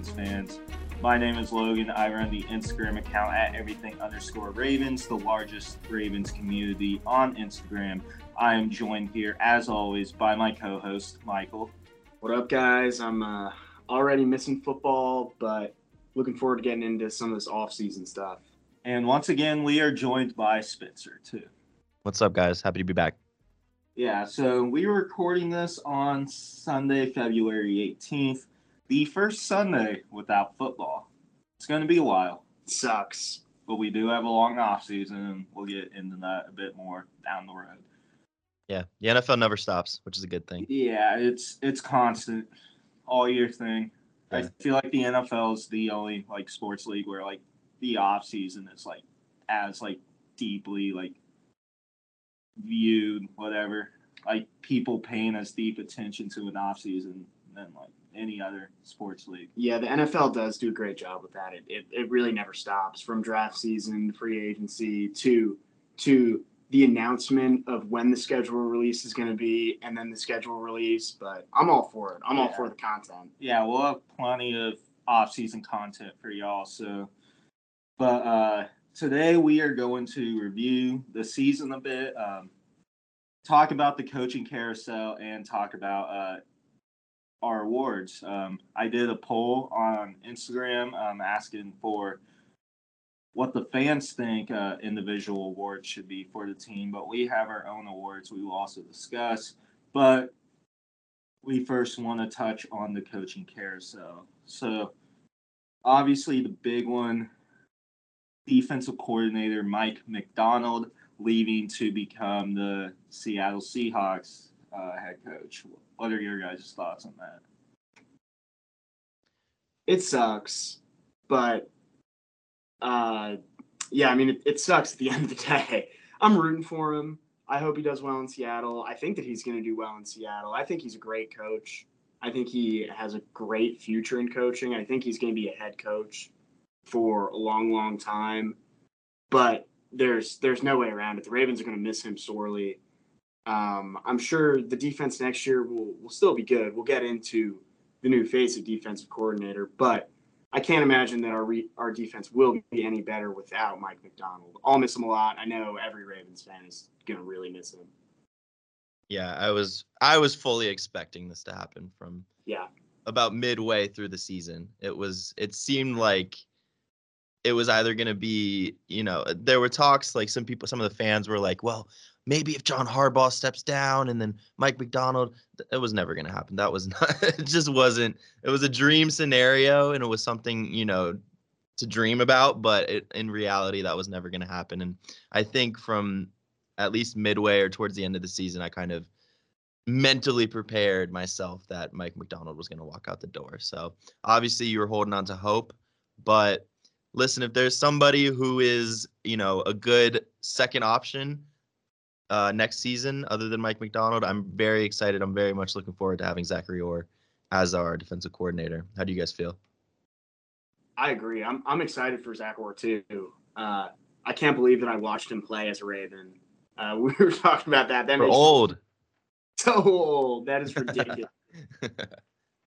Ravens fans. My name is Logan. I run the Instagram account at everything underscore Ravens, the largest Ravens community on Instagram. I am joined here, as always, by my co-host Michael. What up, guys? I'm uh, already missing football, but looking forward to getting into some of this off-season stuff. And once again, we are joined by Spencer too. What's up, guys? Happy to be back. Yeah, so we were recording this on Sunday, February 18th, the first Sunday without football. It's going to be a while, sucks. but we do have a long off season, and we'll get into that a bit more down the road. Yeah, the NFL never stops, which is a good thing. Yeah, it's it's constant, all year thing. I feel like the NFL is the only like sports league where like the off season is like as like deeply like viewed, whatever. Like people paying as deep attention to an off season than like any other sports league. Yeah, the NFL does do a great job with that. It, it, it really never stops from draft season, free agency to to the announcement of when the schedule release is going to be, and then the schedule release. But I'm all for it. I'm all for the content. yeah, we'll have plenty of off-season content for y'all. So, but uh, today we are going to review the season a bit, um, talk about the coaching carousel, and talk about uh, our awards. Um, I did a poll on Instagram um, asking for what the fans think uh, individual awards should be for the team, but we have our own awards we will also discuss. But we first want to touch on the coaching carousel. So, obviously, the big one defensive coordinator Mike Macdonald leaving to become the Seattle Seahawks uh, head coach. What are your guys' thoughts on that? It sucks, but uh, yeah, I mean, it, it sucks at the end of the day. I'm rooting for him. I hope he does well in Seattle. I think that he's going to do well in Seattle. I think he's a great coach. I think he has a great future in coaching. I think he's going to be a head coach for a long, long time. But there's there's no way around it. The Ravens are going to miss him sorely. Um, I'm sure the defense next year will will still be good. We'll get into the new face of defensive coordinator, but I can't imagine that our re- our defense will be any better without Mike Macdonald. I'll miss him a lot. I know every Ravens fan is gonna really miss him. Yeah, I was I was fully expecting this to happen from Yeah, about midway through the season. It was it seemed like it was either going to be, you know, there were talks like some people some of the fans were like, well, maybe if John Harbaugh steps down and then Mike Macdonald, it was never going to happen. That was not it just wasn't. It was a dream scenario and it was something, you know, to dream about, but it, in reality that was never going to happen and I think from at least midway or towards the end of the season I kind of mentally prepared myself that Mike Macdonald was going to walk out the door. So obviously you were holding on to hope, but listen, if there's somebody who is, you know, a good second option uh, next season other than Mike Macdonald, I'm very excited. I'm very much looking forward to having Zachary Orr as our defensive coordinator. How do you guys feel? I agree. I'm I'm excited for Zach Orr too. Uh, I can't believe that I watched him play as a Raven. Uh, we were talking about that. That We're old. so old. That is ridiculous.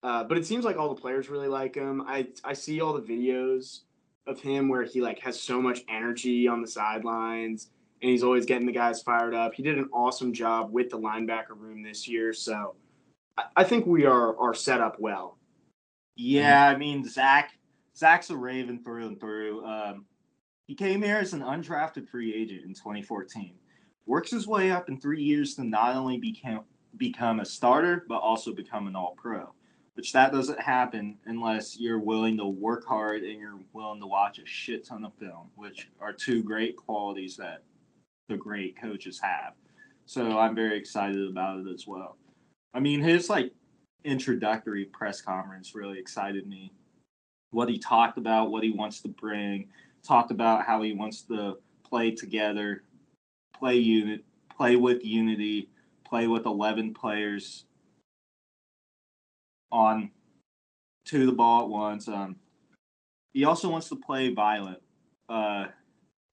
Uh, but it seems like all the players really like him. I I see all the videos of him where he like has so much energy on the sidelines and he's always getting the guys fired up. He did an awesome job with the linebacker room this year, so I, think we are are set up well. Yeah, I mean Zach. Zach's a Raven through and through. Um, he came here as an undrafted free agent in 2014. Works his way up in three years to not only become become a starter but also become an All Pro. Which that doesn't happen unless you're willing to work hard and you're willing to watch a shit ton of film, which are two great qualities that the great coaches have. So I'm very excited about it as well. I mean, his like introductory press conference really excited me. What he talked about, what he wants to bring, talked about how he wants to play together, play unit, play with unity, play with 11 players on to the ball at once. Um, he also wants to play violent. Uh,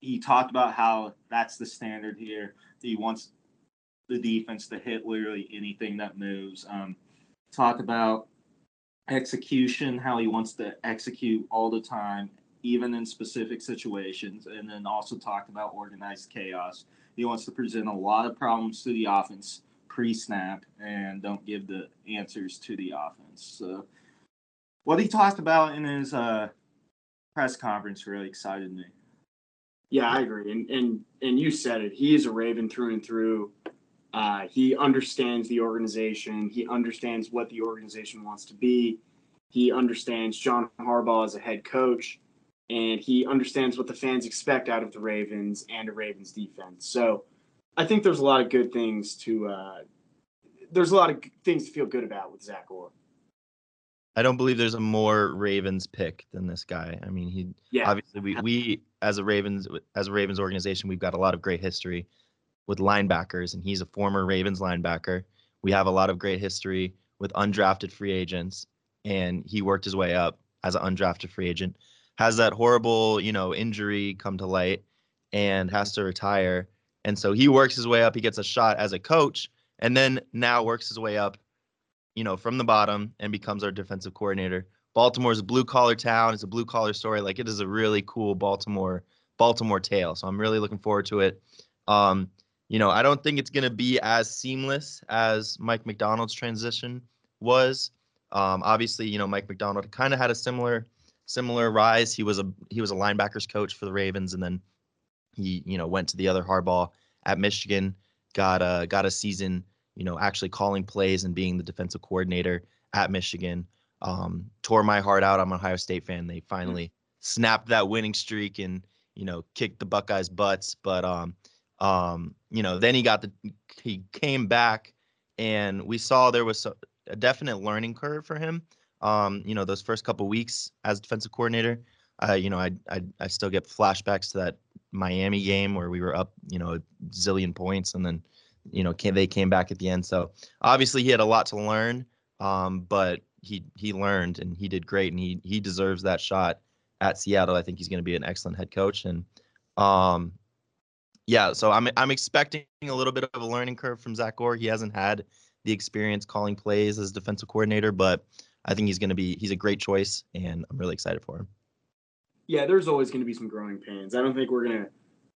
he talked about how that's the standard here. He wants the defense to hit literally anything that moves. Um, talk about execution, how he wants to execute all the time, even in specific situations, and then also talked about organized chaos. He wants to present a lot of problems to the offense pre-snap and don't give the answers to the offense. So, what he talked about in his uh, press conference really excited me. Yeah, I agree. And and and you said it. He is a Raven through and through. Uh, he understands the organization. He understands what the organization wants to be. He understands John Harbaugh as a head coach, and he understands what the fans expect out of the Ravens and a Ravens defense. So, I think there's a lot of good things to. Uh, there's a lot of things to feel good about with Zach Orr. I don't believe there's a more Ravens pick than this guy. I mean, he Yeah, obviously we, we as a Ravens as a Ravens organization, we've got a lot of great history with linebackers, and he's a former Ravens linebacker. We have a lot of great history with undrafted free agents, and he worked his way up as an undrafted free agent. Has that horrible, you know, injury come to light, and has to retire. And so he works his way up. He gets a shot as a coach, and then now works his way up you know, from the bottom and becomes our defensive coordinator. Baltimore's a blue collar town. It's a blue collar story. Like it is a really cool Baltimore Baltimore tale. So I'm really looking forward to it. Um, you know, I don't think it's going to be as seamless as Mike Macdonald's transition was. Um, obviously, you know, Mike Macdonald kind of had a similar similar rise. He was a he was a linebackers coach for the Ravens, and then he you know went to the other Harbaugh at Michigan, got a got a season you know, actually calling plays and being the defensive coordinator at Michigan. Um, tore my heart out. I'm an Ohio State fan. They finally snapped that winning streak and you know kicked the Buckeyes' butts. But um, um, you know, then he got the he came back, and we saw there was a, a definite learning curve for him. Um, you know, those first couple weeks as defensive coordinator. Uh, you know, I, I I still get flashbacks to that Miami game where we were up, you know, a zillion points, and then you know, came, they came back at the end. So obviously he had a lot to learn, um, but he he learned and he did great, and he he deserves that shot at Seattle. I think he's going to be an excellent head coach, and um, yeah. So I'm I'm expecting a little bit of a learning curve from Zach Orr. He hasn't had the experience calling plays as defensive coordinator, but I think he's going to be he's a great choice, and I'm really excited for him. Yeah, there's always going to be some growing pains. I don't think we're gonna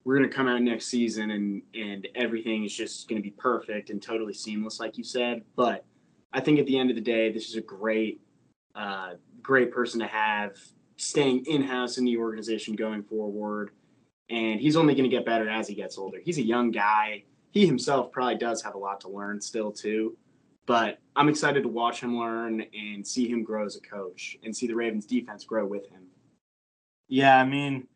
we're going to come out next season and and everything is just going to be perfect and totally seamless like you said. But i think at the end of the day this is a great uh, great person to have staying in-house in the organization going forward. And he's only going to get better as he gets older. He's a young guy. He himself probably does have a lot to learn still too. But i'm excited to watch him learn and see him grow as a coach and see the ravens defense grow with him. Yeah, I mean,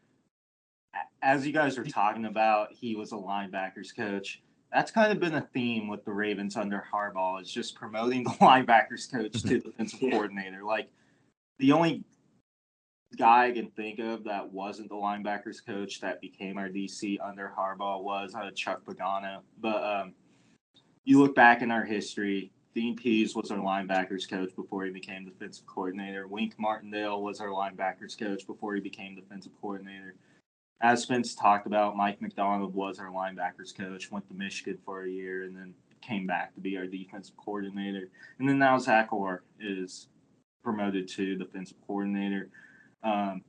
as you guys were talking about, he was a linebackers coach. That's kind of been a theme with the Ravens under Harbaugh is just promoting the linebackers coach to defensive Yeah. coordinator. Like the only guy I can think of that wasn't the linebackers coach that became our DC under Harbaugh was uh, Chuck Pagano. But um, you look back in our history, Dean Pees was our linebackers coach before he became defensive coordinator. Wink Martindale was our linebackers coach before he became defensive coordinator. As Spence talked about, Mike Macdonald was our linebackers coach, went to Michigan for a year, and then came back to be our defensive coordinator. And then now Zach Orr is promoted to defensive coordinator. Um,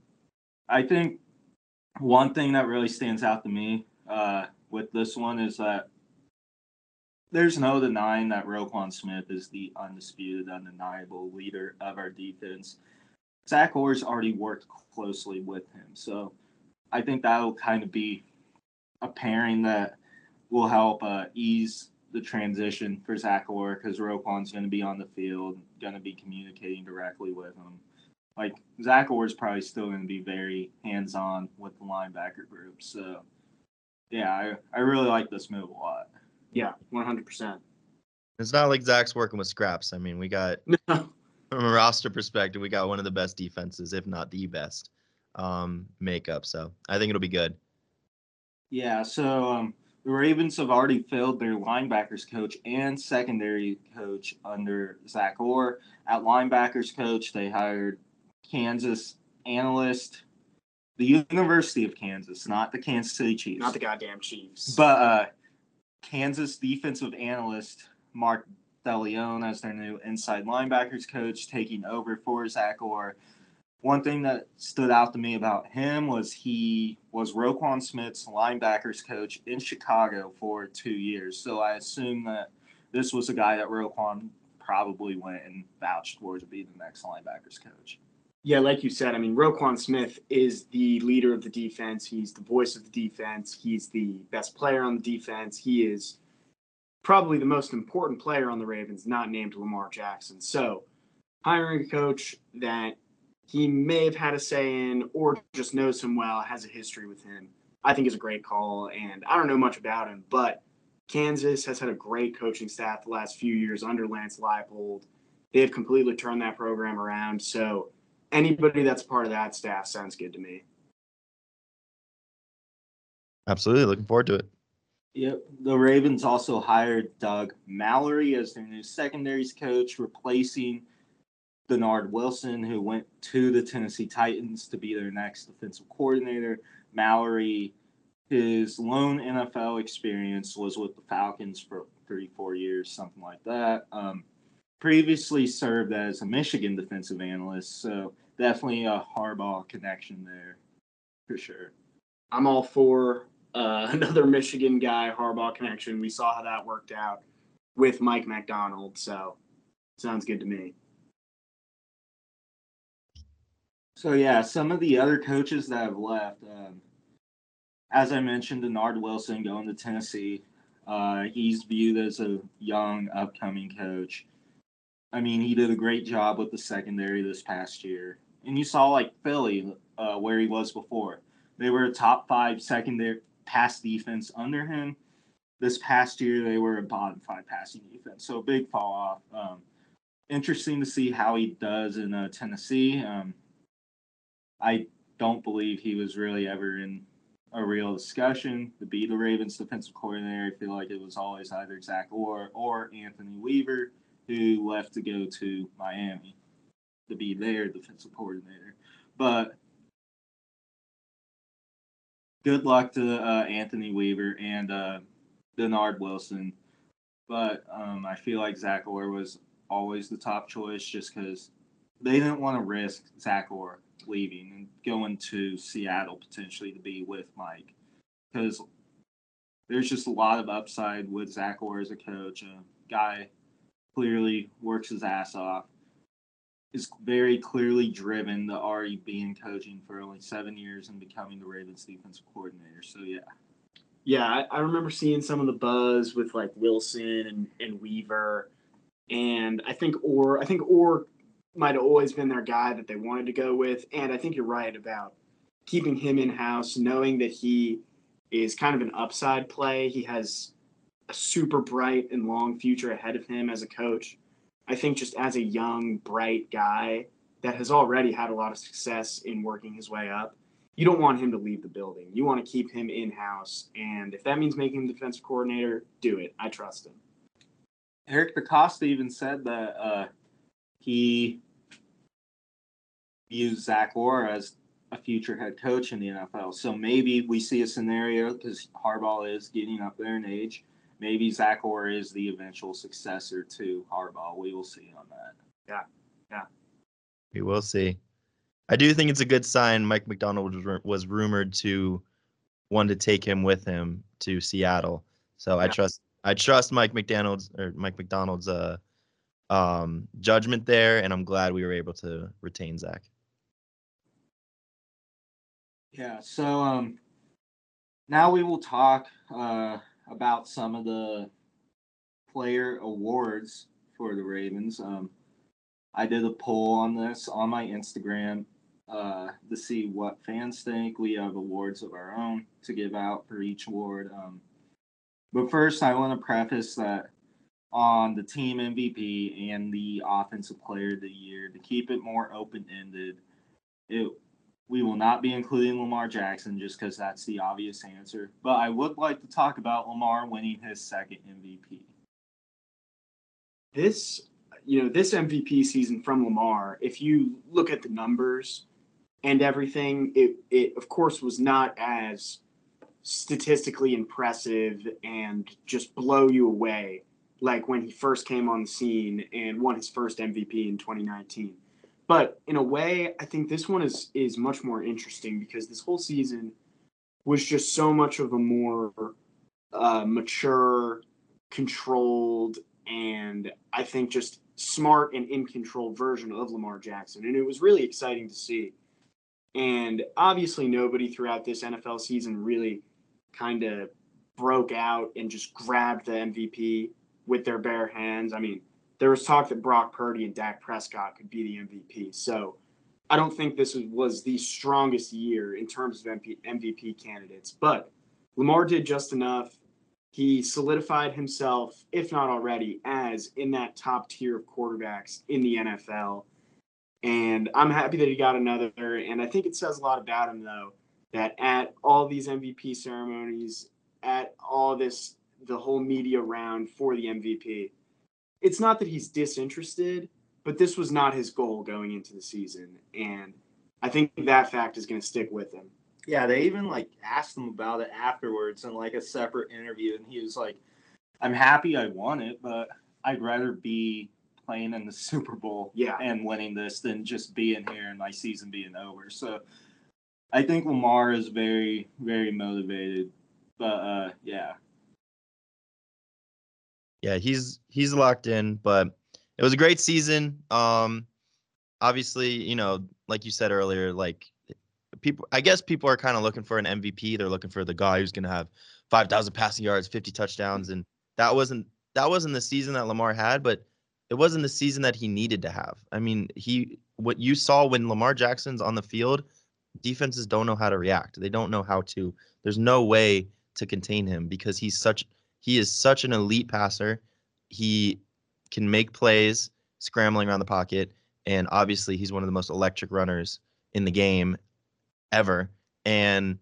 I think one thing that really stands out to me uh, with this one is that there's no denying that Roquan Smith is the undisputed, undeniable leader of our defense. Zach Orr's already worked closely with him, so I think that'll kind of be a pairing that will help uh, ease the transition for Zach Orr because Roquan's going to be on the field, going to be communicating directly with him. Like Zach Orr is probably still going to be very hands-on with the linebacker group. So, yeah, I, I really like this move a lot. yeah 100% It's not like Zach's working with scraps. I mean, we got no from a roster perspective, we got one of the best defenses, if not the best, um, makeup. So I think it'll be good. Yeah, so um, the Ravens have already filled their linebackers coach and secondary coach under Zach Orr. At linebackers coach, they hired Kansas analyst the University of Kansas, not the Kansas City Chiefs. Not the goddamn Chiefs. But uh, Kansas defensive analyst Mark DeLeone as their new inside linebackers coach, taking over for Zach Orr. One thing that stood out to me about him was he was Roquan Smith's linebackers coach in Chicago for two years. So I assume that this was a guy that Roquan probably went and vouched for to be the next linebackers coach. Yeah, like you said, I mean, Roquan Smith is the leader of the defense. He's the voice of the defense. He's the best player on the defense. He is probably the most important player on the Ravens, not named Lamar Jackson. So, hiring a coach that he may have had a say in or just knows him well, has a history with him, I think is a great call. And I don't know much about him, but Kansas has had a great coaching staff the last few years under Lance Leipold. They have completely turned that program around. So, anybody that's part of that staff sounds good to me. Absolutely, looking forward to it. Yep. The Ravens also hired Doug Mallory as their new secondaries coach, replacing Dennard Wilson, who went to the Tennessee Titans to be their next defensive coordinator. Mallory, his lone NFL experience was with the Falcons for three, four years, something like that. Um, previously served as a Michigan defensive analyst, so definitely a Harbaugh connection there for sure. I'm all for uh, another Michigan guy, Harbaugh connection. We saw how that worked out with Mike Macdonald, so sounds good to me. So yeah, some of the other coaches that have left, um, as I mentioned, Dennard Wilson going to Tennessee. Uh, he's viewed as a young, upcoming coach. I mean, he did a great job with the secondary this past year, and you saw like Philly, uh, where he was before. They were a top five secondary pass defense under him. This past year, they were a bottom five passing defense, so big fall off. Um, interesting to see how he does in uh, Tennessee. Um, I don't believe he was really ever in a real discussion the Ravens defensive coordinator. I feel like it was always either Zach Orr or Anthony Weaver, who left to go to Miami to be their defensive coordinator. But good luck to uh, Anthony Weaver and uh, Dennard Wilson. But um, I feel like Zach Orr was always the top choice just because they didn't want to risk Zach Orr leaving and going to Seattle potentially to be with Mike because there's just a lot of upside with Zach Orr as a coach. A guy clearly works his ass off, is very clearly driven to already being coaching for only seven years and becoming the Ravens defensive coordinator. So yeah. Yeah, I, remember seeing some of the buzz with like Wilson and, and Weaver. And I think Orr I think Orr might have always been their guy that they wanted to go with. And I think you're right about keeping him in house, knowing that he is kind of an upside play. He has a super bright and long future ahead of him as a coach. I think just as a young, bright guy that has already had a lot of success in working his way up, you don't want him to leave the building. You want to keep him in house. And if that means making him defensive coordinator, do it. I trust him. Eric DeCosta even said that uh, he views Zach Orr as a future head coach in the NFL. So maybe we see a scenario because Harbaugh is getting up there in age. Maybe Zach Orr is the eventual successor to Harbaugh. We will see on that. Yeah, yeah, we will see. I do think it's a good sign. Mike Macdonald was, was rumored to want to take him with him to Seattle. So I trust I trust Mike Macdonald's or Mike Macdonald's uh um judgment there, and I'm glad we were able to retain Zach. Yeah. So um, now we will talk uh, about some of the player awards for the Ravens. Um, I did a poll on this on my Instagram uh, to see what fans think. We have awards of our own to give out for each award. Um, but first, I want to preface that on the team MVP and the offensive player of the year to keep it more open ended. It we will not be including Lamar Jackson just because that's the obvious answer. But I would like to talk about Lamar winning his second MVP. this you know this MVP season from Lamar, if you look at the numbers, and everything, it it of course was not as statistically impressive and just blow you away like when he first came on the scene and won his first MVP in 2019. But in a way, I think this one is is much more interesting because this whole season was just so much of a more uh, mature, controlled, and I think just smart and in control version of Lamar Jackson. And it was really exciting to see. And obviously, nobody throughout this NFL season really kind of broke out and just grabbed the MVP with their bare hands. I mean, there was talk that Brock Purdy and Dak Prescott could be the MVP. So I don't think this was the strongest year in terms of MVP candidates, but Lamar did just enough. He solidified himself, if not already, as in that top tier of quarterbacks in the NFL. And I'm happy that he got another. And I think it says a lot about him, though, that at all these MVP ceremonies, at all this, the whole media round for the MVP, it's not that he's disinterested, but this was not his goal going into the season. And I think that fact is going to stick with him. Yeah, they even like asked him about it afterwards in like a separate interview, and he was like, "I'm happy I won it, but I'd rather be playing in the Super Bowl Yeah. and winning this than just being here and my season being over." So I think Lamar is very, very motivated. But uh, yeah, Yeah, he's he's locked in, but it was a great season. Um obviously, you know, like you said earlier, like people I guess people are kind of looking for an MVP. They're looking for the guy who's going to have 5,000 passing yards, 50 touchdowns and that wasn't that wasn't the season that Lamar had, but it wasn't the season that he needed to have. I mean, he what you saw when Lamar Jackson's on the field, defenses don't know how to react. They don't know how to. There's no way to contain him because he's such he is such an elite passer. He can make plays scrambling around the pocket and obviously he's one of the most electric runners in the game ever. And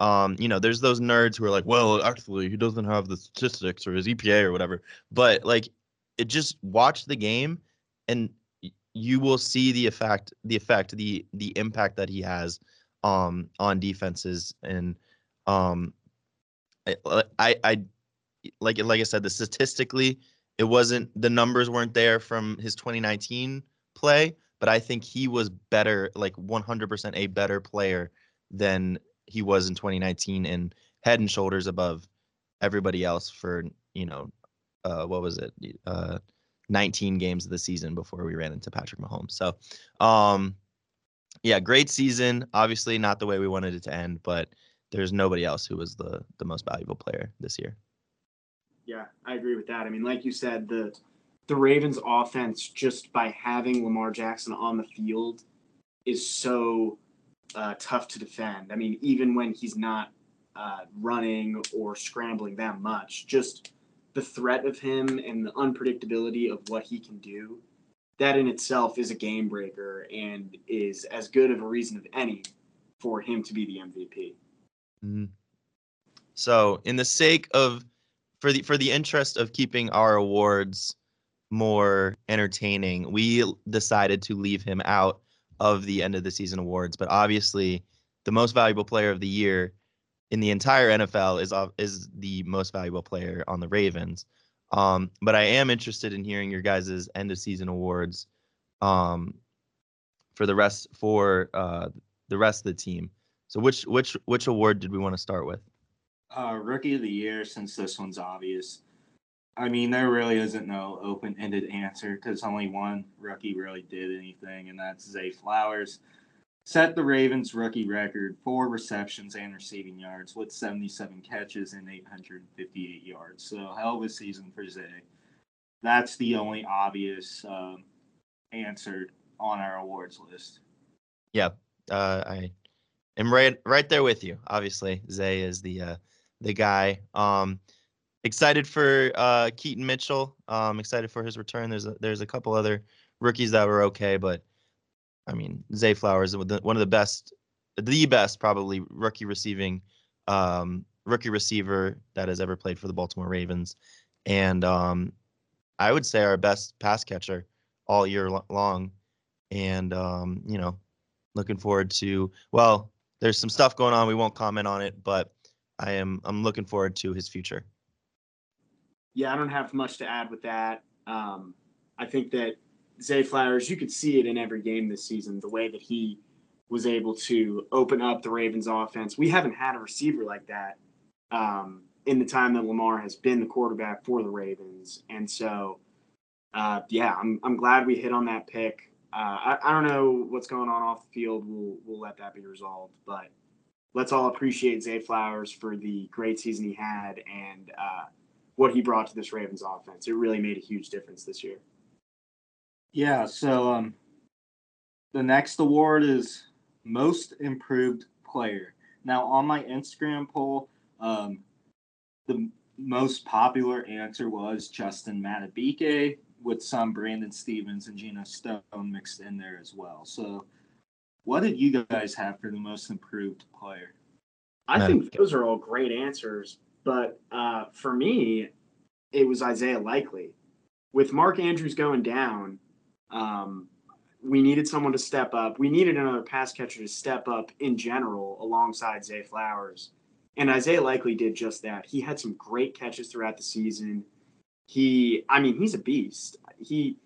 um, you know, there's those nerds who are like, well, actually, he doesn't have the statistics or his EPA or whatever. But like, it just watch the game, and you will see the effect, the effect, the the impact that he has um on defenses. And um, I I, I like like I said, the statistically, it wasn't the numbers weren't there from his 2019 play, but I think he was better, like 100% a better player than he was in 2019 and head and shoulders above everybody else for, you know, uh, what was it? Uh, 19 games of the season before we ran into Patrick Mahomes. So, um, yeah, great season. Obviously, not the way we wanted it to end, but there's nobody else who was the the most valuable player this year. Yeah, I agree with that. I mean, like you said, the the Ravens offense just by having Lamar Jackson on the field is so uh, tough to defend. I mean, even when he's not uh, running or scrambling that much, just the threat of him and the unpredictability of what he can do, that in itself is a game breaker and is as good of a reason of any for him to be the MVP. Mhm. So, in the sake of for the for the interest of keeping our awards more entertaining, we decided to leave him out of the end of the season awards. But obviously, the most valuable player of the year in the entire NFL is is the most valuable player on the Ravens. Um, but I am interested in hearing your guys' end of season awards um, for the rest for uh, the rest of the team. So which which which award did we want to start with? Uh, rookie of the year, since this one's obvious. I mean, there really isn't no open-ended answer because only one rookie really did anything, and that's Zay Flowers. Set the Ravens rookie record for receptions and receiving yards with 77 catches and 858 yards. So hell of a season for Zay. That's the only obvious um, answer on our awards list. Yeah, uh, I am right right there with you. Obviously, Zay is the uh, the guy. Um, excited for uh, Keaton Mitchell. Um, excited for his return. There's a, there's a couple other rookies that were okay, but I mean Zay Flowers one of the best, the best probably rookie receiving, um, rookie receiver that has ever played for the Baltimore Ravens, and um, I would say our best pass catcher all year long. And um, you know, looking forward to. Well, there's some stuff going on. We won't comment on it, but I am I'm looking forward to his future. Yeah, I don't have much to add with that. Um, I think that Zay Flowers, you could see it in every game this season, the way that he was able to open up the Ravens offense. We haven't had a receiver like that um, in the time that Lamar has been the quarterback for the Ravens. And so, uh, yeah, I'm, I'm glad we hit on that pick. Uh, I, I don't know what's going on off the field. We'll, we'll let that be resolved. But let's all appreciate Zay Flowers for the great season he had and uh, what he brought to this Ravens offense. It really made a huge difference this year. Yeah, so um, the next award is most improved player. Now, on my Instagram poll, um, the most popular answer was Justin Madubuike, with some Brandon Stephens and Geno Stone mixed in there as well. So, what did you guys have for the most improved player? I Matt- think those are all great answers, but uh, for me, it was Isaiah Likely. With Mark Andrews going down, um, we needed someone to step up. We needed another pass catcher to step up in general alongside Zay Flowers. And Isaiah Likely did just that. He had some great catches throughout the season. He, I mean, he's a beast. He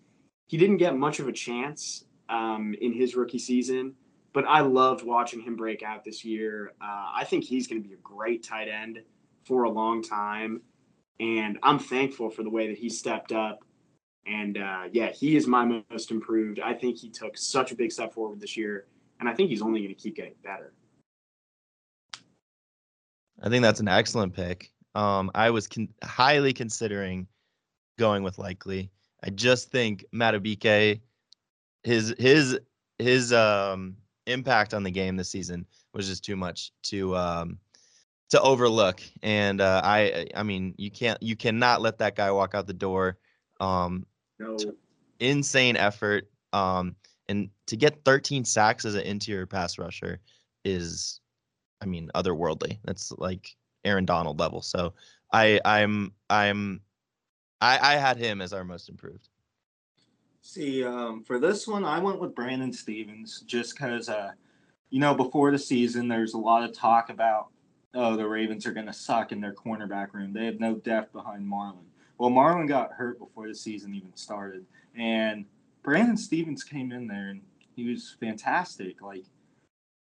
he didn't get much of a chance um, in his rookie season, but I loved watching him break out this year. Uh, I think he's going to be a great tight end for a long time, and I'm thankful for the way that he stepped up. And uh, yeah, he is my most improved. I think he took such a big step forward this year, and I think he's only going to keep getting better. I think that's an excellent pick. Um, I was con- highly considering going with likely. I just think Madubuike, his his his um impact on the game this season was just too much to um to overlook. And uh, I I mean you can't you cannot let that guy walk out the door. Um, No, insane effort. Um, and to get 13 sacks as an interior pass rusher is, I mean, otherworldly. That's like Aaron Donald level. So I, I'm, I'm, I, I had him as our most improved. See, um, for this one, I went with Brandon Stephens just because, uh, you know, before the season, there's a lot of talk about, oh, the Ravens are going to suck in their cornerback room. They have no depth behind Marlon. Well, Marlon got hurt before the season even started, and Brandon Stephens came in there and he was fantastic. Like,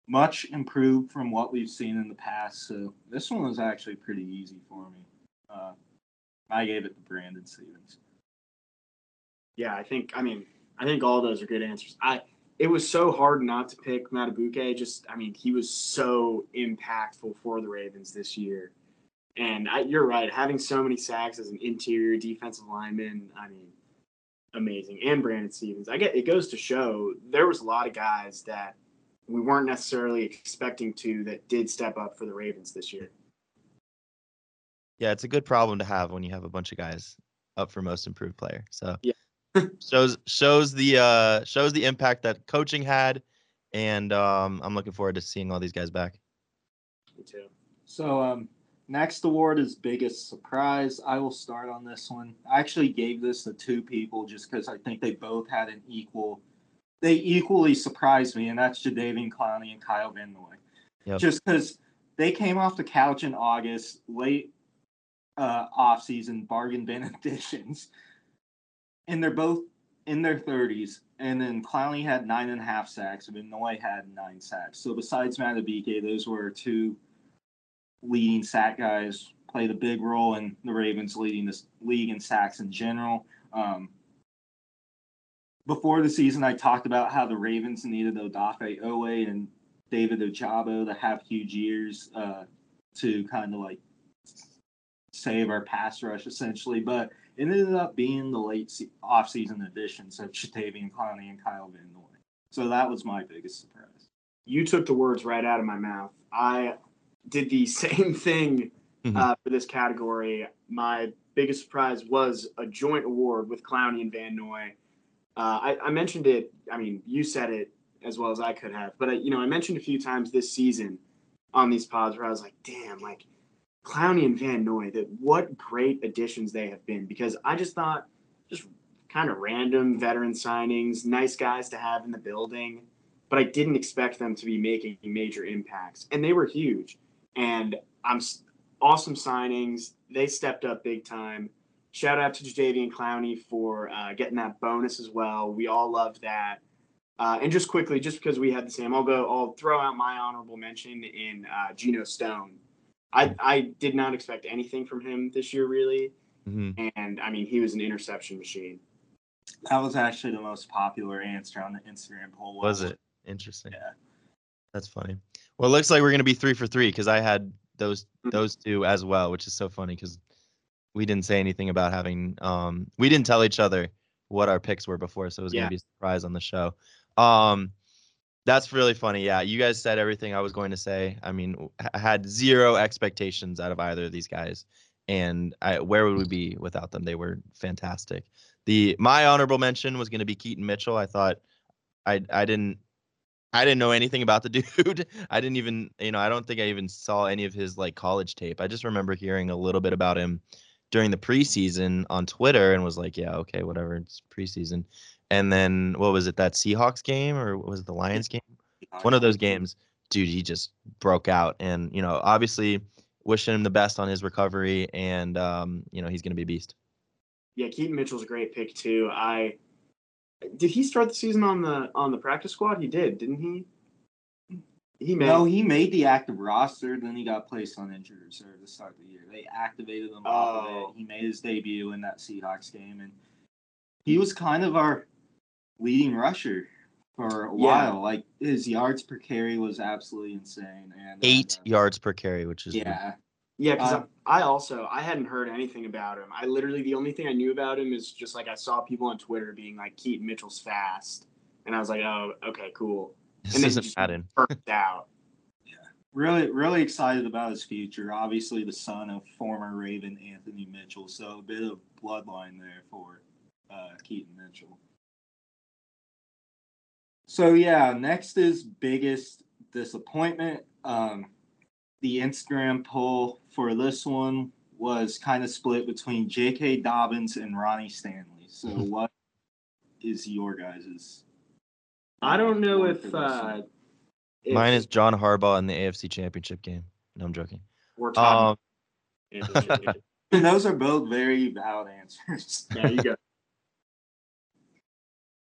much improved from what we've seen in the past. So this one was actually pretty easy for me. Uh, I gave it to Brandon Stephens. Yeah, I think. I mean, I think all those are good answers. I. It was so hard not to pick Madubuike. Just, I mean, he was so impactful for the Ravens this year. And I, you're right, having so many sacks as an interior defensive lineman, I mean, amazing. And Brandon Stephens. I get it goes to show there was a lot of guys that we weren't necessarily expecting to that did step up for the Ravens this year. Yeah, it's a good problem to have when you have a bunch of guys up for most improved player. So Yeah. shows shows the uh shows the impact that coaching had, and um, I'm looking forward to seeing all these guys back. Me too. So, um, next award is biggest surprise. I will start on this one. I actually gave this to two people just because I think they both had an equal. They equally surprised me, and that's Jadeveon Clowney and Kyle Van Noy. Yep. Just because they came off the couch in August, late uh, off season bargain bin additions, and they're both in their 30s. And then Clowney had nine and a half sacks, and Noy had nine sacks. So besides Madubuike, those were two leading sack guys played a big role in the Ravens leading this league in sacks in general. Um, before the season, I talked about how the Ravens needed Odafe Oweh and David Ojabo to have huge years uh, to kind of like save our pass rush essentially, but it ended up being the late se- off-season additions of Jadeveon Clowney and Kyle Van Noy. So that was my biggest surprise. You took the words right out of my mouth. I did the same thing Mhm. uh, for this category. My biggest surprise was a joint award with Clowney and Van Noy. Uh, I, I mentioned it. I mean, you said it as well as I could have, but I, you know, I mentioned a few times this season on these pods where I was like, "Damn, like Clowney and Van Noy, that what great additions they have been." Because I just thought, just kind of random veteran signings, nice guys to have in the building, but I didn't expect them to be making major impacts, and they were huge. And I'm awesome signings. They stepped up big time. Shout out to Jadeveon Clowney for uh, getting that bonus as well. We all loved that. Uh, and just quickly, just because we had the same, I'll go. I'll throw out my honorable mention in uh, Geno Stone. I I did not expect anything from him this year, really. Mhm. And I mean, he was an interception machine. That was actually the most popular answer on the Instagram poll. Was it interesting? Yeah. That's funny. Well, it looks like we're gonna be three for three because I had those Mhm. those two as well, which is so funny because we didn't say anything about having um we didn't tell each other what our picks were before, so it was Yeah. gonna be a surprise on the show. Um, that's really funny. Yeah, you guys said everything I was going to say. I mean, I had zero expectations out of either of these guys, and I, where would we be without them? They were fantastic. The my honorable mention was going to be Keaton Mitchell. I thought I I didn't I didn't know anything about the dude. I didn't even you know I don't think I even saw any of his like college tape. I just remember hearing a little bit about him during the preseason on Twitter and was like, yeah, okay, whatever, it's preseason. And then what was it that Seahawks game or was it the Lions game? One of those games, dude, he just broke out and you know obviously wishing him the best on his recovery and um you know he's gonna be a beast. Yeah, Keaton Mitchell's a great pick too. I did he start the season on the on the practice squad? He did, didn't he? He made. No, he made the active roster, then he got placed on injured reserve to start of the year. They activated him off of Oh. it. He made his debut in that Seahawks game, and he was kind of our leading rusher for a Yeah. while. Like his yards per carry was absolutely insane. And Eight uh, yards per carry, which is Yeah, yeah, because um, I, I also I hadn't heard anything about him. I literally the only thing I knew about him is just like I saw people on Twitter being like Keaton Mitchell's fast, and I was like, oh, okay, cool. this and then he isn't just Madden. burnt out. really, really excited about his future. Obviously, the son of former Raven Anthony Mitchell, so a bit of bloodline there for uh, Keaton Mitchell. So yeah, next is biggest disappointment. Um, the Instagram poll for this one was kind of split between J.K. Dobbins and Ronnie Stanley. So what is your guys's? I don't know if, uh, if Mine is John Harbaugh in the AFC Championship game. No, I'm joking. we're Um, talking. And those are both very valid answers. yeah, you go.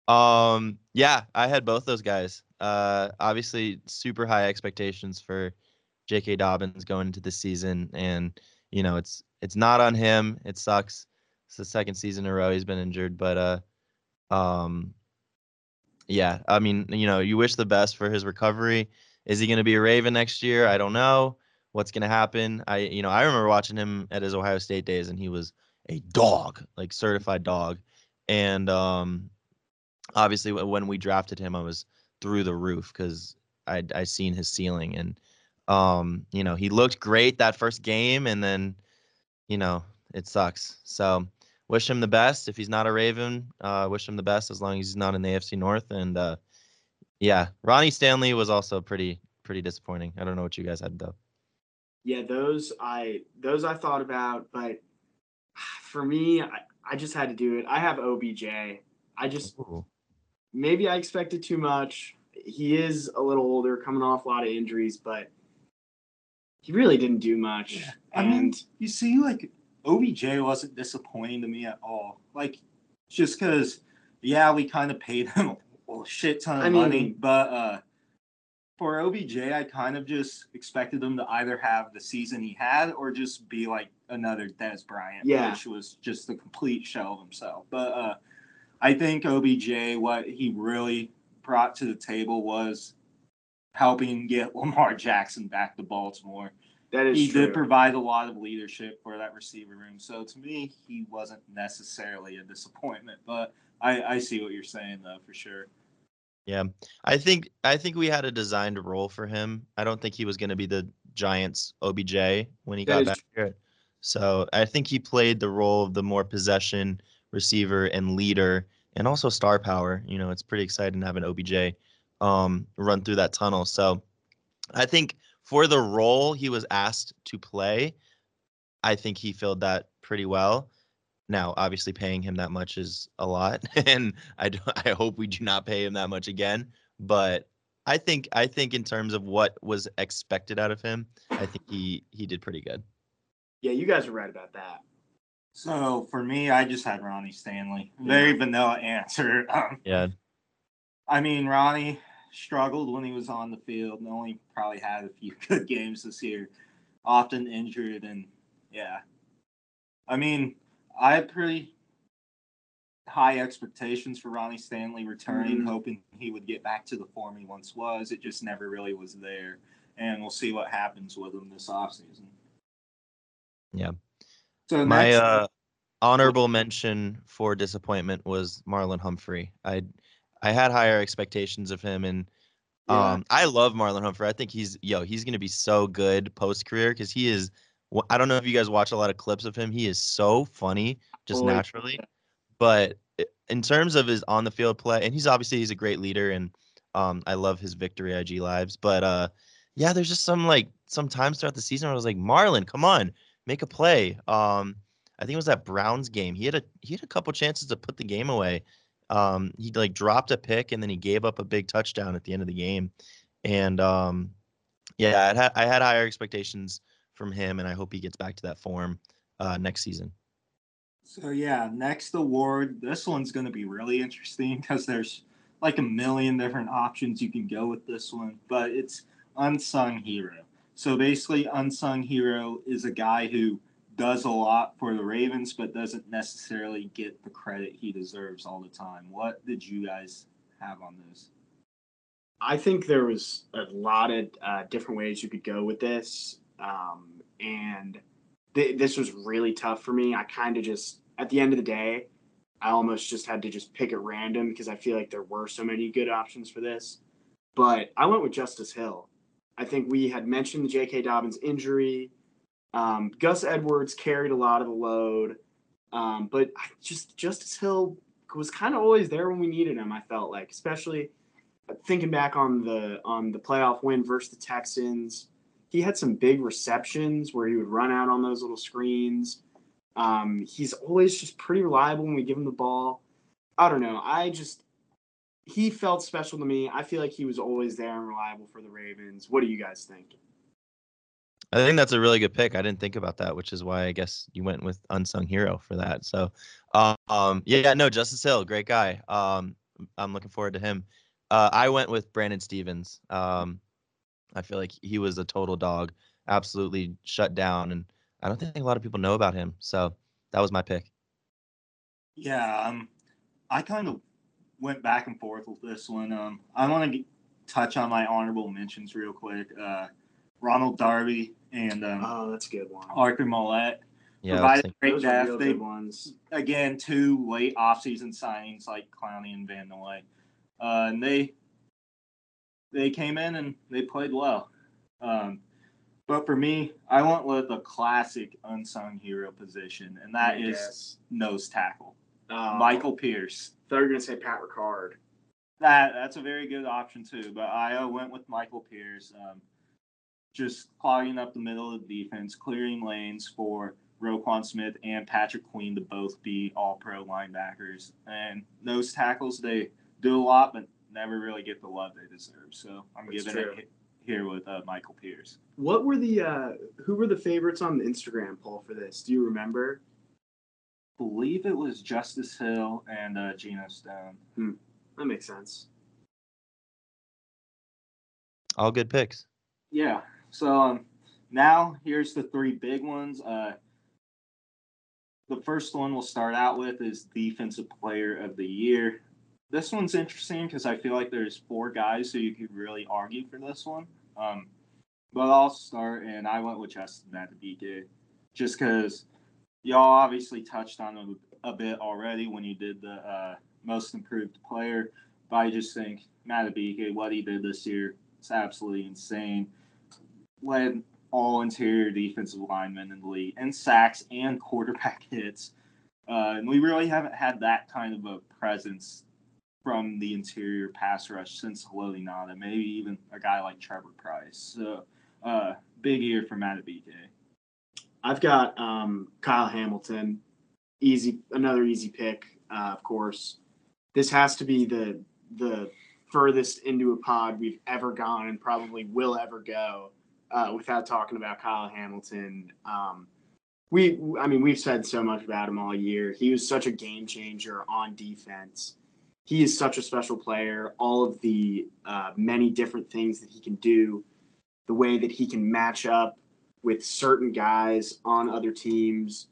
Um, yeah, I had both those guys. Uh, obviously, super high expectations for J.K. Dobbins going into the season, and you know, it's it's not on him. It sucks. It's the second season in a row he's been injured, but uh, um, yeah, I mean, you know, you wish the best for his recovery. Is he going to be a Raven next year? I don't know what's going to happen. I, you know, I remember watching him at his Ohio State days, and he was a dog, like certified dog, and um, obviously when we drafted him, I was through the roof because I I seen his ceiling, and um, you know, he looked great that first game, and then, you know, it sucks. So wish him the best. If he's not a Raven, uh, wish him the best as long as he's not in the AFC North. And uh, yeah, Ronnie Stanley was also pretty pretty disappointing. I don't know what you guys had though. Yeah, those I those I thought about, but for me, I, I just had to do it. I have OBJ. I just Ooh. Maybe I expected too much. He is a little older, coming off a lot of injuries, but he really didn't do much. Yeah. I mean, And you see, like OBJ wasn't disappointing to me at all. Like, just because, yeah, we kind of paid him a shit ton of I mean- money, but uh, for OBJ, I kind of just expected him to either have the season he had or just be like another Dez Bryant, Yeah. which was just the complete shell of himself. But uh, I think OBJ, what he really brought to the table was helping get Lamar Jackson back to Baltimore that is he true. did provide a lot of leadership for that receiver room. So to me, he wasn't necessarily a disappointment, but I, I see what you're saying though for sure. Yeah, I think I think we had a designed role for him. I don't think he was going to be the Giants OBJ when he That got is back here. So I think he played the role of the more possession receiver and leader, and also star power. You know, it's pretty exciting to have an OBJ um, run through that tunnel. So I think for the role he was asked to play, I think he filled that pretty well. Now, obviously, paying him that much is a lot, and I do, I hope we do not pay him that much again. But I think I think in terms of what was expected out of him, I think he he did pretty good. Yeah, you guys are right about that. So for me, I just had Ronnie Stanley. Very vanilla answer. Um, Yeah. I mean, Ronnie struggled when he was on the field and only probably had a few good games this year. Often injured and yeah. I mean, I had pretty high expectations for Ronnie Stanley returning, Mhm. hoping he would get back to the form he once was. It just never really was there. And we'll see what happens with him this offseason. Yeah. So My next, uh, honorable mention for disappointment was Marlon Humphrey. I I had higher expectations of him, and Yeah. um, I love Marlon Humphrey. I think he's yo he's gonna be so good post career because he is. I don't know if you guys watch a lot of clips of him. He is so funny just yeah. naturally, but in terms of his on the field play, and he's obviously he's a great leader, and um, I love his victory IG lives. But uh, yeah, there's just some like some times throughout the season where I was like, Marlon, come on, make a play. Um, I think it was that Browns game. He had a he had a couple chances to put the game away. Um, he like dropped a pick and then he gave up a big touchdown at the end of the game. And um, yeah, I had I had higher expectations from him, and I hope he gets back to that form uh, next season. So yeah, next award. This one's going to be really interesting because there's like a million different options you can go with this one, but it's unsung hero. So basically, unsung hero is a guy who does a lot for the Ravens, but doesn't necessarily get the credit he deserves all the time. What did you guys have on this? I think there was a lot of uh, different ways you could go with this, um, and th- this was really tough for me. I kind of just, at the end of the day, I almost just had to just pick at random because I feel like there were so many good options for this. But I went with Justice Hill. I think we had mentioned the J.K. Dobbins injury. Um, Gus Edwards carried a lot of the load, um, but I just Justice Hill was kind of always there when we needed him. I felt like, especially thinking back on the on the playoff win versus the Texans, he had some big receptions where he would run out on those little screens. Um, he's always just pretty reliable when we give him the ball. I don't know. I just he felt special to me. I feel like he was always there and reliable for the Ravens. What do you guys think? I think that's a really good pick. I didn't think about that, which is why I guess you went with unsung hero for that. So, um, yeah, no, Justice Hill, great guy. Um, I'm looking forward to him. Uh, I went with Brandon Stephens. Um, I feel like he was a total dog, absolutely shut down, and I don't think a lot of people know about him. So that was my pick. Yeah, um, I kind of went back and forth with this one. Um, I want to touch on my honorable mentions real quick. Uh, Ronald Darby and um, Oh, that's a good one. Arthur Maulet Yeah, provided great Those are depth. real They good ones. again two late offseason signings like Clowney and Van Noy. Uh, and they they came in and they played well. Um, but for me, I went with a classic unsung hero position, and that I is guess. nose tackle. Oh, Michael Pierce. Thought you were gonna say Pat Ricard. That that's a very good option too. But I uh, went with Michael Pierce, um, just clogging up the middle of the defense, clearing lanes for Roquan Smith and Patrick Queen to both be All Pro linebackers. And those tackles they do a lot, but never really get the love they deserve. So I'm That's giving true. it here with uh, Michael Pierce. What were the uh, who were the favorites on the Instagram poll for this? Do you remember? Believe it was Justice Hill and uh, Geno Stone. That makes sense. all good picks. Yeah. So um, now here's the three big ones. Uh, the first one we'll start out with is Defensive Player of the Year. This one's interesting because I feel like there's four guys who you could really argue for this one. Um, but I'll start, and I went with Justin Madubuike just because y'all obviously touched on it a bit already when you did the uh, most improved player. But I just think Matt Madubuike, what he did this year, it's absolutely insane. Led all interior defensive linemen in the league, and sacks and quarterback hits. Uh, and we really haven't had that kind of a presence from the interior pass rush since Haloti Ngata, maybe even a guy like Trevor Pryce. So, uh, big year for Madubuike. I've got um, Kyle Hamilton. Easy, another easy pick, uh, of course. This has to be the the furthest into a pod we've ever gone and probably will ever go uh, without talking about Kyle Hamilton. Um, we, I mean, we've said so much about him all year. He was such a game changer on defense. He is such a special player. All of the uh, many different things that he can do, the way that he can match up with certain guys on other teams,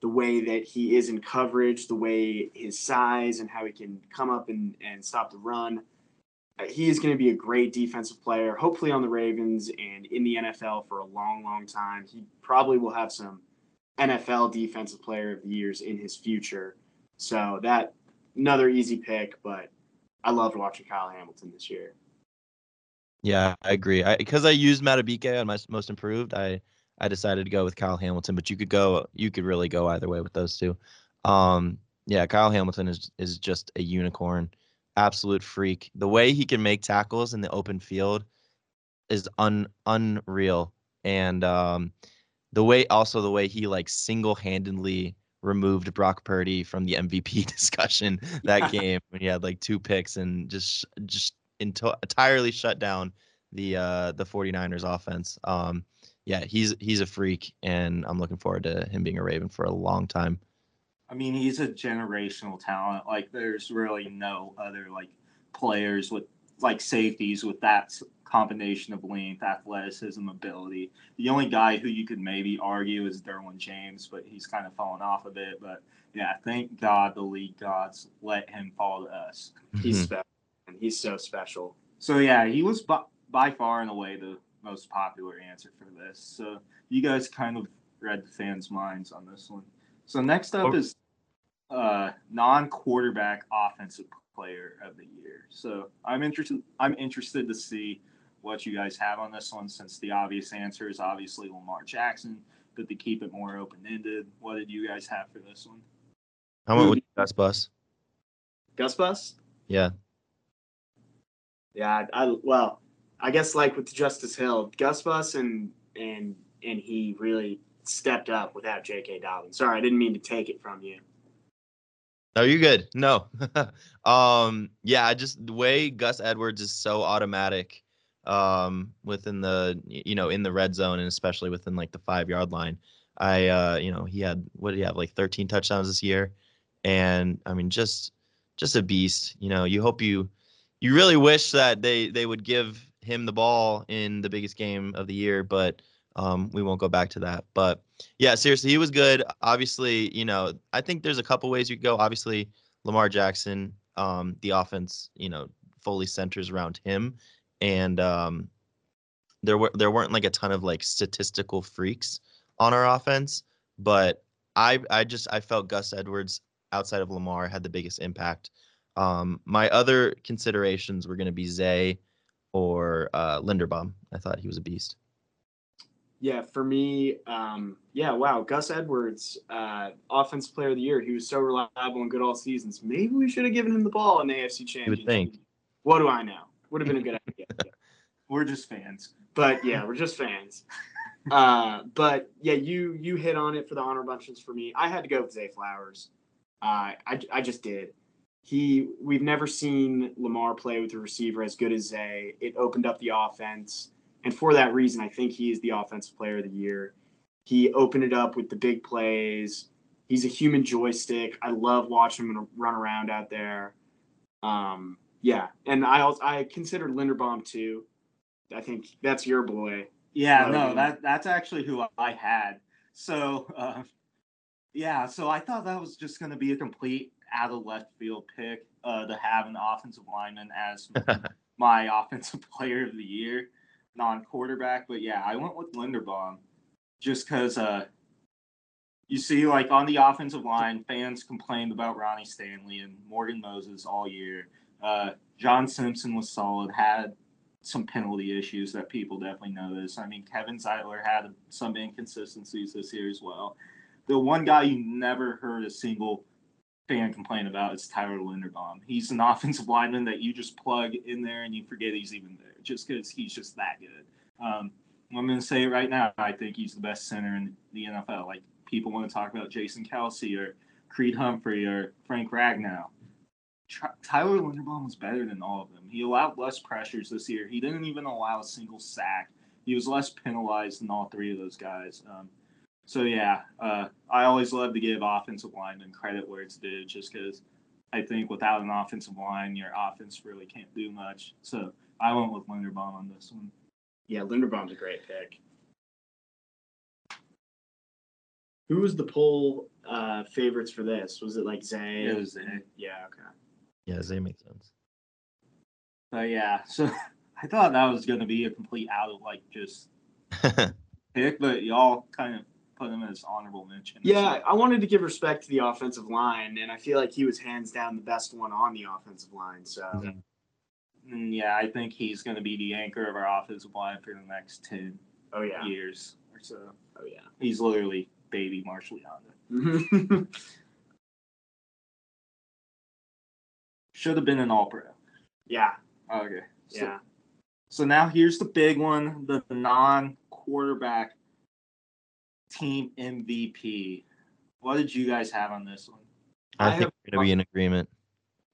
the way that he is in coverage, the way his size and how he can come up and, and stop the run. Uh, he is going to be a great defensive player, hopefully on the Ravens and in the NFL for a long, long time. He probably will have some NFL defensive player of the years in his future. So that another easy pick, but I loved watching Kyle Hamilton this year. Yeah, I agree. I because I used Madubuike on my most improved, I I decided to go with Kyle Hamilton, but you could go you could really go either way with those two. Um yeah, Kyle Hamilton is is just a unicorn, absolute freak. The way he can make tackles in the open field is un unreal. And um the way also the way he like single-handedly removed Brock Purdy from the MVP discussion that game when he had like two picks and just just into, entirely shut down the uh the 49ers offense. Um yeah, he's he's a freak and I'm looking forward to him being a Raven for a long time. I mean, he's a generational talent. Like, there's really no other like players with like safeties with that combination of length, athleticism, ability. The only guy who you could maybe argue is Derwin James, but he's kind of fallen off a bit. But yeah, thank God the league gods let him fall to us. He's Mhm. special, and he's so special. So yeah, he was by, by far and away the most popular answer for this. So you guys kind of read the fans' minds on this one. So next up Oh. is uh, non-quarterback offensive player of the year. So I'm interested. I'm interested to see what you guys have on this one, since the obvious answer is obviously Lamar Jackson. But to keep it more open-ended, what did you guys have for this one? How about with Gus Bus? Gus Bus? Yeah. Yeah, I, I well, I guess like with Justice Hill, Gus Bus and and and he really stepped up without J.K. Dobbins. Sorry, I didn't mean to take it from you. No, you're good. No. um yeah, I just the way Gus Edwards is so automatic um within the you know in the red zone and especially within like the 5 yard line. I uh you know, he had what did he have like 13 touchdowns this year and I mean just just a beast. You know, you hope you you really wish that they they would give him the ball in the biggest game of the year, but um, we won't go back to that. But yeah, seriously, he was good. Obviously, you know, I think there's a couple ways you could go. Obviously, Lamar Jackson, um, the offense, you know, fully centers around him, and um, there were there weren't like a ton of like statistical freaks on our offense, but I I just I felt Gus Edwards outside of Lamar had the biggest impact. Um, my other considerations were going to be Zay or uh, Linderbaum. I thought he was a beast. Yeah, for me, um, yeah, wow, Gus Edwards, uh, offensive player of the year. He was so reliable and good all seasons. Maybe we should have given him the ball in the AFC Championship. think. What do I know? Would have been a good idea. We're just fans. But yeah, we're just fans. Uh, but yeah, you you hit on it for the honor bunches for me. I had to go with Zay Flowers. Uh, I I just did. He we've never seen Lamar play with a receiver as good as Zay. It opened up the offense, and for that reason, I think he is the offensive player of the year. He opened it up with the big plays. He's a human joystick. I love watching him run around out there. Um, yeah, and I also I considered Linderbaum too. I think that's your boy. Yeah, no, that that's actually who I had. So, uh, yeah, so I thought that was just going to be a complete out of left field pick uh, to have an offensive lineman as my offensive player of the year, non quarterback. But yeah, I went with Linderbaum just because uh, you see, like on the offensive line, fans complained about Ronnie Stanley and Morgan Moses all year. Uh, John Simpson was solid, had some penalty issues that people definitely notice. I mean, Kevin Zeitler had some inconsistencies this year as well. The one guy you never heard a single fan complain about is Tyler Linderbaum. He's an offensive lineman that you just plug in there and you forget he's even there just because he's just that good. Um, I'm going to say it right now, I think he's the best center in the NFL. Like, people want to talk about Jason Kelce or Creed Humphrey or Frank Ragnow. Tyler Linderbaum was better than all of them. He allowed less pressures this year. He didn't even allow a single sack. He was less penalized than all three of those guys. Um, so yeah, uh, I always love to give offensive linemen credit where it's due, just because I think without an offensive line, your offense really can't do much. So I went with Linderbaum on this one. Yeah, Linderbaum's a great pick. Who was the poll uh, favorites for this? Was it like Zay? It was Zay. Yeah, okay. Yeah, Zay makes sense. But yeah, so I thought that was going to be a complete out of like just pick, but y'all kind of put him as honorable mention. Yeah, I wanted to give respect to the offensive line, and I feel like he was hands down the best one on the offensive line. So Mhm. Yeah, I think he's going to be the anchor of our offensive line for the next 10 oh yeah, years or so. oh yeah. He's literally baby Marshal Yanda. Should have been an all pro. yeah, Okay. So, yeah. So now here's the big one the non quarterback team MVP. What did you guys have on this one? I, I think have- we're gonna be in agreement.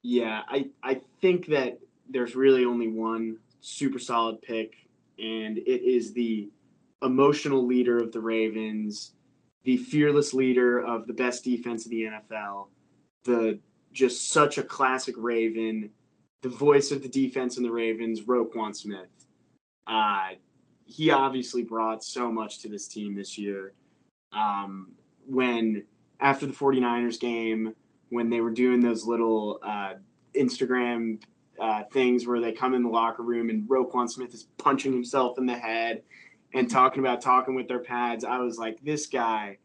Yeah, I, I think that there's really only one super solid pick, and it is the emotional leader of the Ravens, the fearless leader of the best defense in the NFL, the just such a classic Raven, the voice of the defense in the Ravens, Roquan Smith. Uh, he obviously brought so much to this team this year. Um, when after the 49ers game, when they were doing those little uh, Instagram uh, things where they come in the locker room and Roquan Smith is punching himself in the head and talking about talking with their pads. I was like, this guy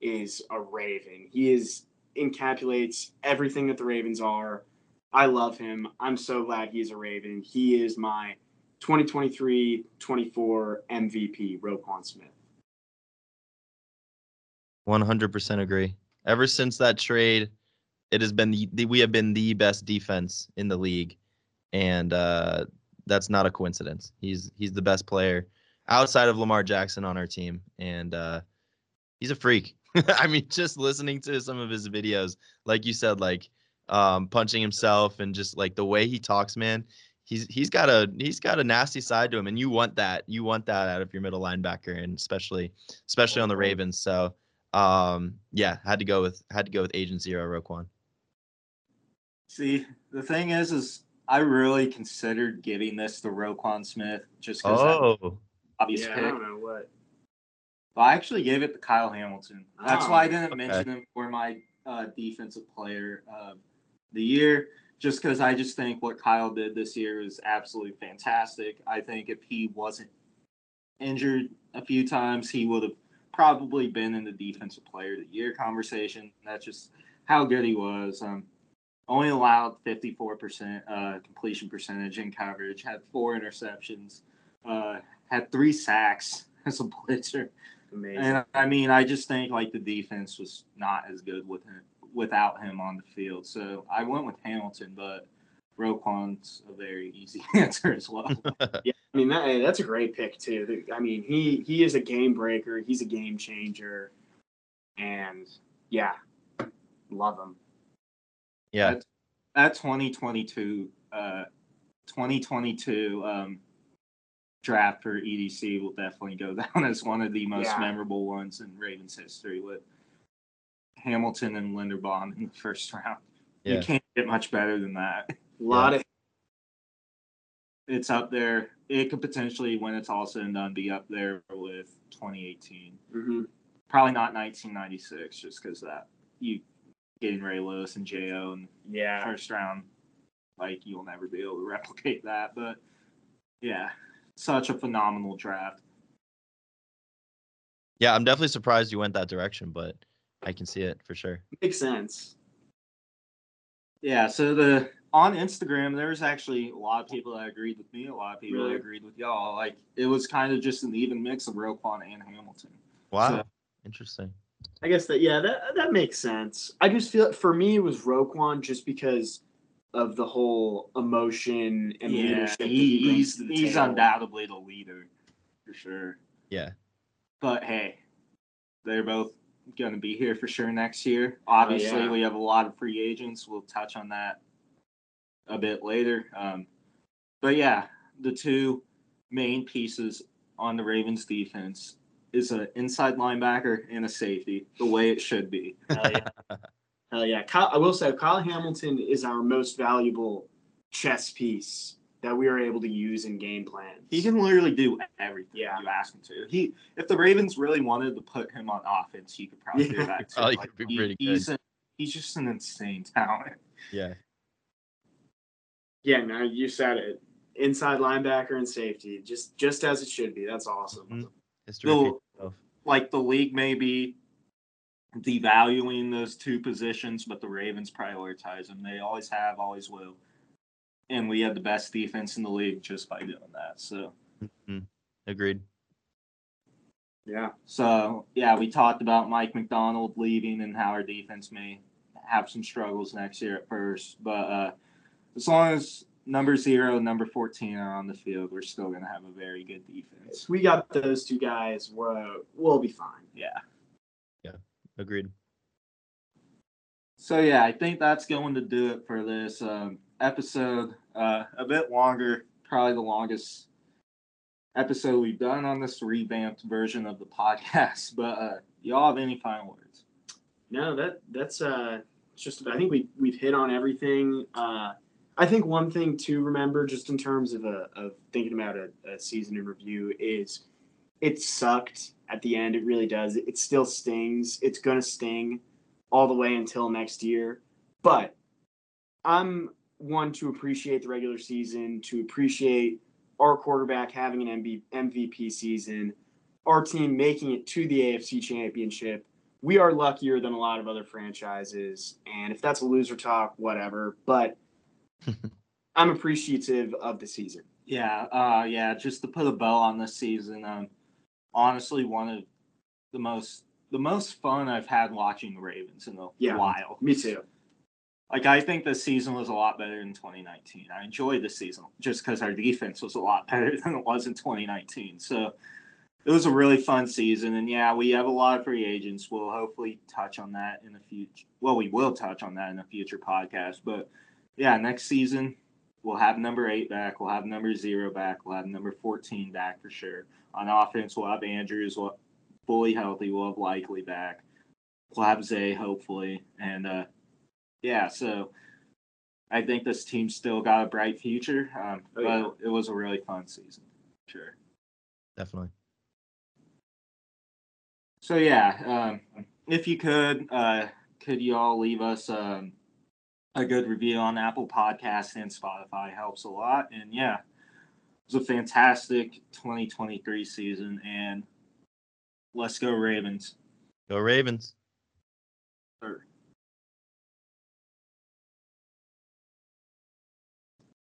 is a Raven. He is encapsulates everything that the Ravens are. I love him. I'm so glad he's a Raven. He is my 2023-24 MVP, Roquan Smith. One hundred percent agree. Ever since that trade, it has been the, the we have been the best defense in the league, and uh, that's not a coincidence. He's he's the best player outside of Lamar Jackson on our team, and uh, he's a freak. I mean, just listening to some of his videos, like you said, like um, punching himself and just like the way he talks, man. He's he's got a he's got a nasty side to him, and you want that. You want that out of your middle linebacker, and especially especially on the Ravens. So um, yeah, had to go with had to go with Agent Zero Roquan. See, the thing is, is I really considered giving this to Roquan Smith just because Oh, obvious Yeah, I don't know what. But I actually gave it to Kyle Hamilton. That's why I Oh, didn't okay. mention him for my uh, defensive player of the year, just because I just think what Kyle did this year is absolutely fantastic. I think if he wasn't injured a few times, he would have probably been in the defensive player of the year conversation. That's just how good he was. Um, only allowed 54% uh, completion percentage in coverage, had four interceptions, uh, had three sacks as a blitzer. Amazing. And I mean, I just think like the defense was not as good with him without him on the field. So I went with Hamilton, but Roquan's a very easy answer as well. Yeah, I mean that, that's a great pick too. I mean he he is a game breaker. He's a game changer, and yeah, love him. yeah, that 2022 uh 2022 um draft for EDC will definitely go down as one of the most Yeah. memorable ones in Ravens history with Hamilton and Linderbaum in the first round. Yeah. You can't get much better than that. A lot of It's up there. It could potentially, when it's all said and done, be up there with 2018. mhm. Probably not 1996, just because that you getting Ray Lewis and Jo and yeah. first round, like you'll never be able to replicate that. But yeah, such a phenomenal draft. yeah. I'm definitely surprised you went that direction, but I can see it for sure. Makes sense. Yeah, so the on Instagram there was actually a lot of people that agreed with me, a lot of people Really? that agreed with y'all. Like it was kind of just an even mix of Roquan and Hamilton. Wow, So- interesting. I guess that yeah that that makes sense. I just feel for me it was Roquan just because of the whole emotion and yeah, leadership. that he, he's to the he's table. undoubtedly the leader for sure. Yeah, But hey, they're both going to be here for sure next year. Oh, Obviously, yeah. we have a lot of free agents. We'll touch on that a bit later. Um, but yeah, the two main pieces on the Ravens defense is an inside linebacker and a safety, the way it should be. Hell yeah. Hell yeah. Kyle, I will say, Kyle Hamilton is our most valuable chess piece that we are able to use in game plans. He can literally do everything Yeah. you ask him to. He, if the Ravens really wanted to put him on offense, he could probably do that too. Oh, he could be he- pretty good. he's, a- he's just an insane talent. Yeah. Yeah, no, you said it. Inside linebacker and safety, just just as it should be. That's awesome. Mhm. Well, repeats like the league may be devaluing those two positions, but the Ravens prioritize them. They always have, always will. And we have the best defense in the league just by doing that. So, Mhm. Agreed. Yeah. so yeah, we talked about Mike Macdonald leaving and how our defense may have some struggles next year at first. But uh, as long as number zero and number 14 are on the field, we're still going to have a very good defense. We got those two guys. We're, we'll be fine. Yeah. Yeah. Agreed. So yeah, I think that's going to do it for this um, episode. Uh, a bit longer, probably the longest episode we've done on this revamped version of the podcast. But uh, y'all have any final words? No, that that's uh it's just I think we we've hit on everything. Uh I think one thing to remember just in terms of a of thinking about a, a season in review is it sucked at the end. It really does. It still stings. It's gonna sting all the way until next year. But I'm one to appreciate the regular season, to appreciate our quarterback having an MB, MVP season, our team making it to the AFC Championship we are luckier than a lot of other franchises. And if that's a loser talk, whatever. But I'm appreciative of the season. Yeah, uh, yeah. Just to put a bow on this season, um, honestly, one of the most the most fun I've had watching the Ravens in a Yeah. while. Me too. Like I think this season was a lot better than 2019. I enjoyed the season just because our defense was a lot better than it was in 2019. So it was a really fun season, and yeah, we have a lot of free agents. We'll hopefully touch on that in the future. Well, we will touch on that in a future podcast. But yeah, next season we'll have number eight back. We'll have number zero back. We'll have number 14 back for sure. On offense, we'll have Andrews. We'll fully healthy. We'll have likely back. We'll have Zay hopefully, and uh, yeah, so I think this team still got a bright future. Um, Oh, yeah. but it was a really fun season. Sure. Definitely. So yeah, um, if you could, uh, could you all leave us um, a good review on Apple Podcasts and Spotify? Helps a lot. And yeah, it was a fantastic 2023 season. And let's go Ravens. Go Ravens. Or